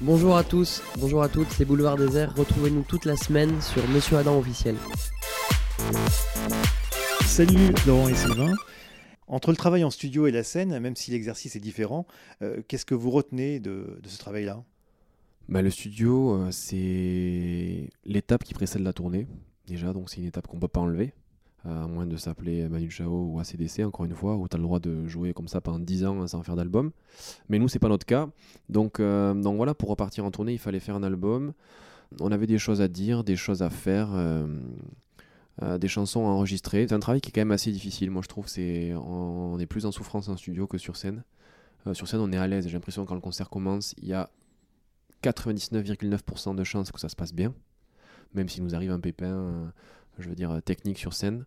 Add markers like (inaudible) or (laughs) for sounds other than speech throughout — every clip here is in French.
Bonjour à tous, bonjour à toutes, c'est Boulevard Désert. Retrouvez-nous toute la semaine sur Monsieur Adam officiel. Salut Laurent et Sylvain. Entre le travail en studio et la scène, même si l'exercice est différent, euh, qu'est-ce que vous retenez de, de ce travail-là? Bah, Le studio, euh, c'est l'étape qui précède la tournée. Déjà, donc c'est une étape qu'on ne peut pas enlever. Euh, à moins de s'appeler Manu Chao ou ACDC, encore une fois, où tu as le droit de jouer comme ça pendant 10 ans sans faire d'album. Mais nous, c'est pas notre cas. Donc, euh, donc voilà, pour repartir en tournée, il fallait faire un album. On avait des choses à dire, des choses à faire. euh, des chansons à enregistrer. C'est un travail qui est quand même assez difficile. Moi, je trouve c'est on est plus en souffrance en studio que sur scène. Sur scène, on est à l'aise. J'ai l'impression que quand le concert commence, il y a 99,9% de chances que ça se passe bien, même s'il nous arrive un pépin, je veux dire euh, technique sur scène.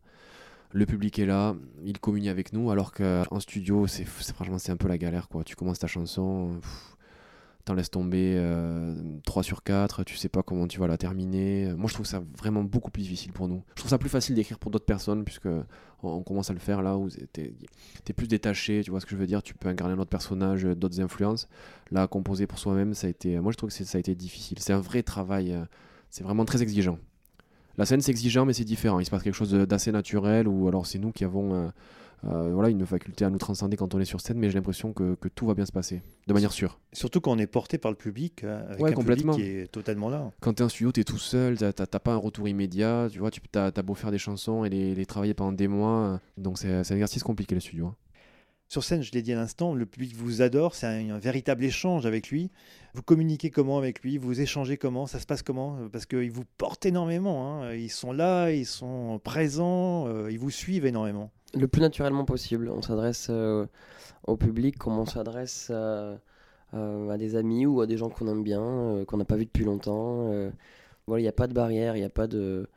Le public est là, il communie avec nous, alors qu'en studio, c'est franchement c'est un peu la galère quoi. Tu commences ta chanson, t'en laisses tomber euh, 3 sur 4, tu sais pas comment tu vas la terminer. Moi je trouve ça vraiment beaucoup plus difficile pour nous. Je trouve ça plus facile d'écrire pour d'autres personnes, puisque on, commence à le faire là où t'es es plus détaché, tu vois ce que je veux dire, tu peux incarner un autre personnage, euh, d'autres influences. Là, composer pour soi-même, ça a été, moi je trouve que ça a été difficile. C'est un vrai travail, euh, c'est vraiment très exigeant. La scène c'est exigeant, mais c'est différent. Il se passe quelque chose d'assez naturel, ou alors c'est nous qui avons euh, euh, voilà, une faculté à nous transcender quand on est sur scène, mais j'ai l'impression que, que tout va bien se passer, de manière sûre. Surtout quand on est porté par le public, euh, avec Ouais, un complètement. public qui est totalement là. Quand t'es en studio, t'es tout seul, t'as t'as- t'as pas un retour immédiat, tu vois, tu as, beau faire des chansons et les, les travailler pendant des mois, euh, donc c'est c'est un exercice compliqué le studio. hein. Sur scène, je l'ai dit à l'instant, le public vous adore, c'est un, véritable échange avec lui. Vous communiquez comment avec lui Vous échangez comment Ça se passe comment? Parce qu'ils vous portent énormément. hein. Ils sont là, ils sont présents, euh, ils vous suivent énormément. Le plus naturellement possible. On s'adresse euh, au public comme on s'adresse à, à- des amis ou à des gens qu'on aime bien, euh, qu'on n'a pas vu depuis longtemps. euh. voilà, il n'y a pas de barrière, il n'y a pas de,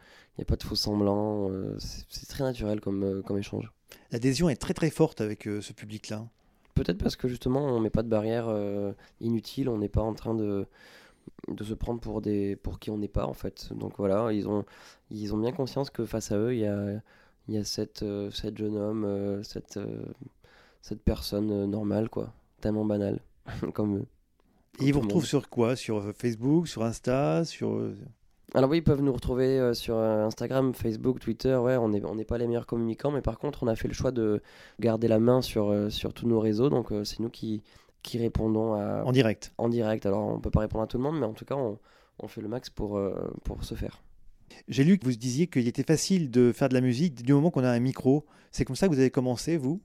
faux semblants. euh, c'est très naturel euh, comme échange. L'adhésion est très très forte avec euh, ce public-là. Peut-être parce que justement on met pas de barrière euh, inutile, on n'est pas en train de, de se prendre pour des pour qui on n'est pas en fait. Donc voilà, ils ont ils ont bien conscience que face à eux il y a il y a cette euh, cette jeune homme, euh, cette euh, cette personne normale quoi, tellement banale (laughs) comme eux. Et ils vous retrouvent sur quoi? Sur Facebook, sur Insta, sur... Alors oui, ils peuvent nous retrouver euh, sur euh, Instagram, Facebook, Twitter. Ouais, on n'est on pas les meilleurs communicants, mais par contre, on a fait le choix de garder la main sur, euh, sur tous nos réseaux. Donc euh, c'est nous qui, qui répondons à, en direct. en direct. Alors on peut pas répondre à tout le monde, mais en tout cas, on, on fait le max pour, pour se faire. J'ai lu que vous disiez qu'il était facile de faire de la musique du moment qu'on a un micro. C'est comme ça que vous avez commencé, vous?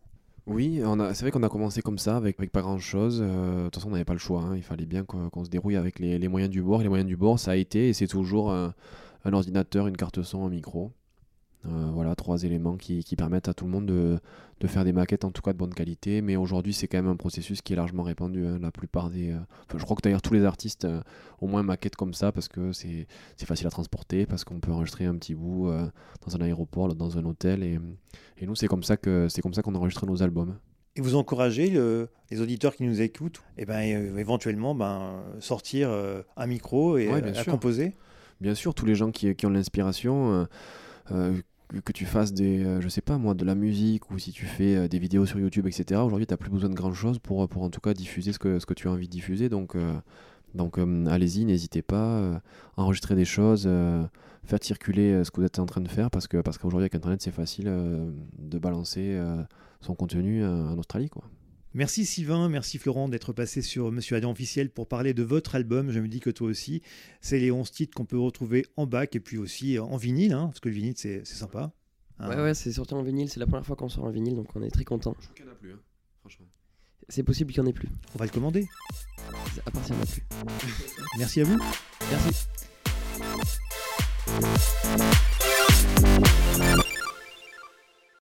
Oui, c'est vrai qu'on a commencé comme ça, avec, pas grand chose. de toute façon, on n'avait pas le choix. hein. Il fallait bien qu'on se dérouille avec les, moyens du bord. Les moyens du bord, ça a été et c'est toujours un ordinateur, une carte son, un micro. Euh, voilà, trois éléments qui, qui permettent à tout le monde de, de faire des maquettes, en tout cas de bonne qualité. Mais aujourd'hui, c'est quand même un processus qui est largement répandu. hein. La plupart des. euh, enfin, je crois que d'ailleurs, tous les artistes, euh, au moins maquettent comme ça parce que c'est facile à transporter, parce qu'on peut enregistrer un petit bout euh, dans un aéroport, dans un hôtel. Et, et nous, c'est comme ça que c'est comme ça qu'on enregistre nos albums. Et vous encouragez le- les auditeurs qui nous écoutent, et ben, euh, éventuellement ben, sortir un micro et Ouais, bien composer? Bien sûr, tous les gens qui, qui ont l'inspiration, que, que tu fasses des, euh, je sais pas moi, de la musique ou si tu fais euh, des vidéos sur YouTube, etc. Aujourd'hui, tu n'as plus besoin de grand chose pour, en tout cas diffuser ce que, ce que tu as envie de diffuser. Donc, euh, donc euh, allez-y, n'hésitez pas, euh, enregistrer des choses, euh, faire circuler euh, ce que vous êtes en train de faire parce que parce qu'aujourd'hui avec Internet, c'est facile euh, de balancer euh, son contenu euh, en Australie, quoi. Merci Sylvain, merci Florent d'être passé sur Monsieur Adam officiel pour parler de votre album. Je me dis que toi aussi, c'est les 11 titres qu'on peut retrouver en bac et puis aussi en vinyle, hein, parce que le vinyle c'est c'est sympa. Hein. Ouais, ouais, c'est sorti en vinyle. C'est la première fois qu'on sort en vinyle, donc on est très content. Je crois qu'il n'y en a plus, hein, franchement. C'est possible qu'il n'y en ait plus. On va le commander. À part s'il n'y en a plus. Merci à vous. Merci.